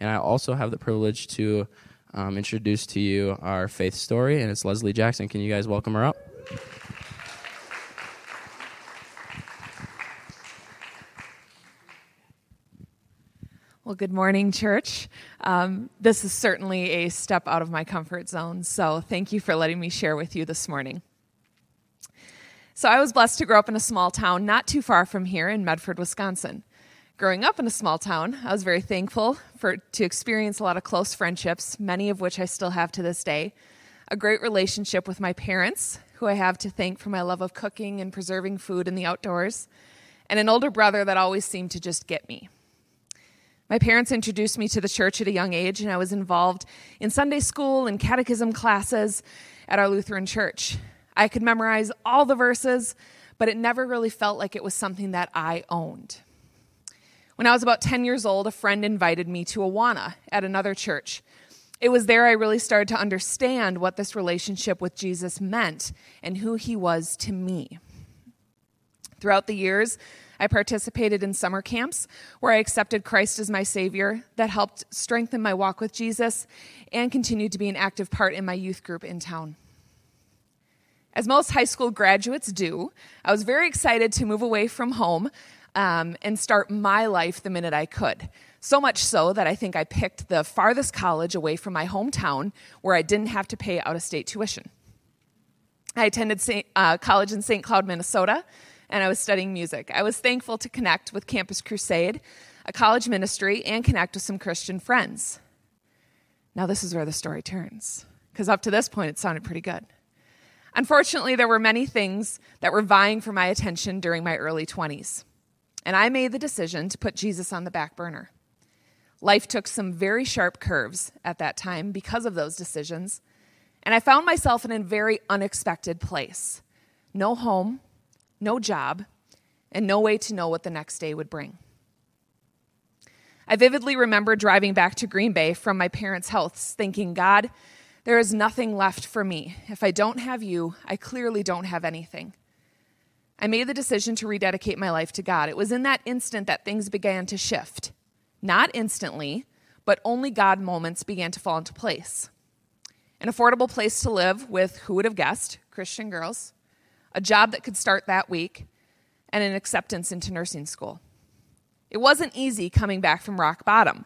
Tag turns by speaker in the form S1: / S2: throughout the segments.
S1: And I also have the privilege to um, introduce to you our faith story, and it's Leslie Jackson. Can you guys welcome her up?
S2: Well, good morning, church. Um, this is certainly a step out of my comfort zone, so thank you for letting me share with you this morning. So, I was blessed to grow up in a small town not too far from here in Medford, Wisconsin. Growing up in a small town, I was very thankful for, to experience a lot of close friendships, many of which I still have to this day, a great relationship with my parents, who I have to thank for my love of cooking and preserving food in the outdoors, and an older brother that always seemed to just get me. My parents introduced me to the church at a young age, and I was involved in Sunday school and catechism classes at our Lutheran church. I could memorize all the verses, but it never really felt like it was something that I owned. When I was about 10 years old, a friend invited me to Awana at another church. It was there I really started to understand what this relationship with Jesus meant and who he was to me. Throughout the years, I participated in summer camps where I accepted Christ as my Savior that helped strengthen my walk with Jesus and continued to be an active part in my youth group in town. As most high school graduates do, I was very excited to move away from home um, and start my life the minute I could. So much so that I think I picked the farthest college away from my hometown where I didn't have to pay out of state tuition. I attended Saint, uh, college in St. Cloud, Minnesota, and I was studying music. I was thankful to connect with Campus Crusade, a college ministry, and connect with some Christian friends. Now, this is where the story turns, because up to this point, it sounded pretty good. Unfortunately, there were many things that were vying for my attention during my early 20s, and I made the decision to put Jesus on the back burner. Life took some very sharp curves at that time because of those decisions, and I found myself in a very unexpected place. No home, no job, and no way to know what the next day would bring. I vividly remember driving back to Green Bay from my parents' healths thinking, God, there is nothing left for me. If I don't have you, I clearly don't have anything. I made the decision to rededicate my life to God. It was in that instant that things began to shift. Not instantly, but only God moments began to fall into place. An affordable place to live with, who would have guessed, Christian girls a job that could start that week, and an acceptance into nursing school. It wasn't easy coming back from rock bottom,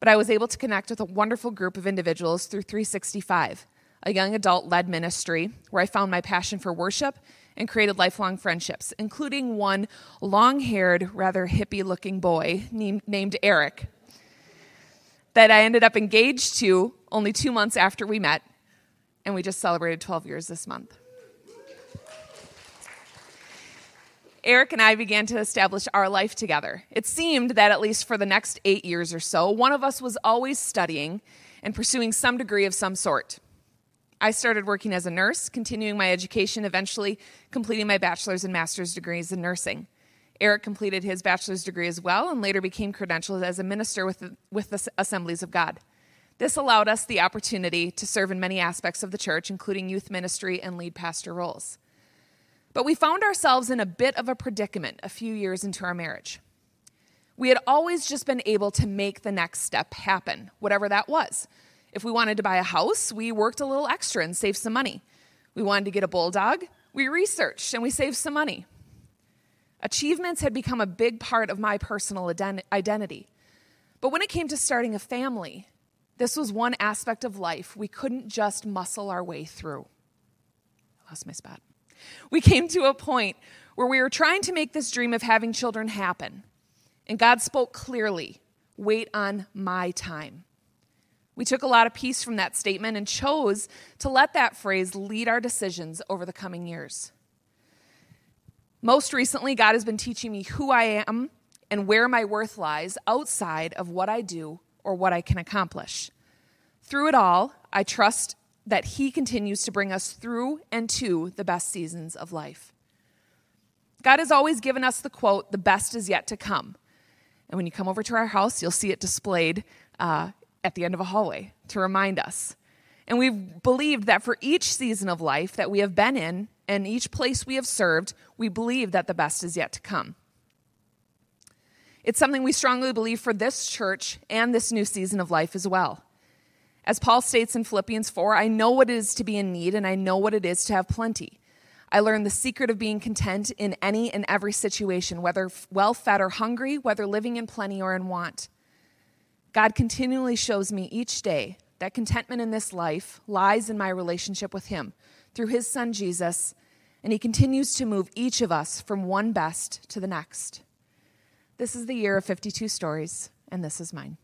S2: but I was able to connect with a wonderful group of individuals through 365, a young adult led ministry where I found my passion for worship and created lifelong friendships, including one long haired, rather hippie looking boy named, named Eric that I ended up engaged to only two months after we met, and we just celebrated 12 years this month. Eric and I began to establish our life together. It seemed that at least for the next eight years or so, one of us was always studying and pursuing some degree of some sort. I started working as a nurse, continuing my education, eventually completing my bachelor's and master's degrees in nursing. Eric completed his bachelor's degree as well and later became credentialed as a minister with the, with the Assemblies of God. This allowed us the opportunity to serve in many aspects of the church, including youth ministry and lead pastor roles. But we found ourselves in a bit of a predicament a few years into our marriage. We had always just been able to make the next step happen, whatever that was. If we wanted to buy a house, we worked a little extra and saved some money. We wanted to get a bulldog, we researched and we saved some money. Achievements had become a big part of my personal identity. But when it came to starting a family, this was one aspect of life we couldn't just muscle our way through. I lost my spot we came to a point where we were trying to make this dream of having children happen. And God spoke clearly wait on my time. We took a lot of peace from that statement and chose to let that phrase lead our decisions over the coming years. Most recently, God has been teaching me who I am and where my worth lies outside of what I do or what I can accomplish. Through it all, I trust that He continues to bring us through and to the best seasons of life. God has always given us the quote, the best is yet to come. And when you come over to our house, you'll see it displayed uh, at the end of a hallway to remind us. And we've believed that for each season of life that we have been in and each place we have served, we believe that the best is yet to come. It's something we strongly believe for this church and this new season of life as well. As Paul states in Philippians 4, I know what it is to be in need and I know what it is to have plenty. I learned the secret of being content in any and every situation, whether well fed or hungry, whether living in plenty or in want. God continually shows me each day that contentment in this life lies in my relationship with Him through His Son Jesus, and He continues to move each of us from one best to the next. This is the year of 52 stories, and this is mine.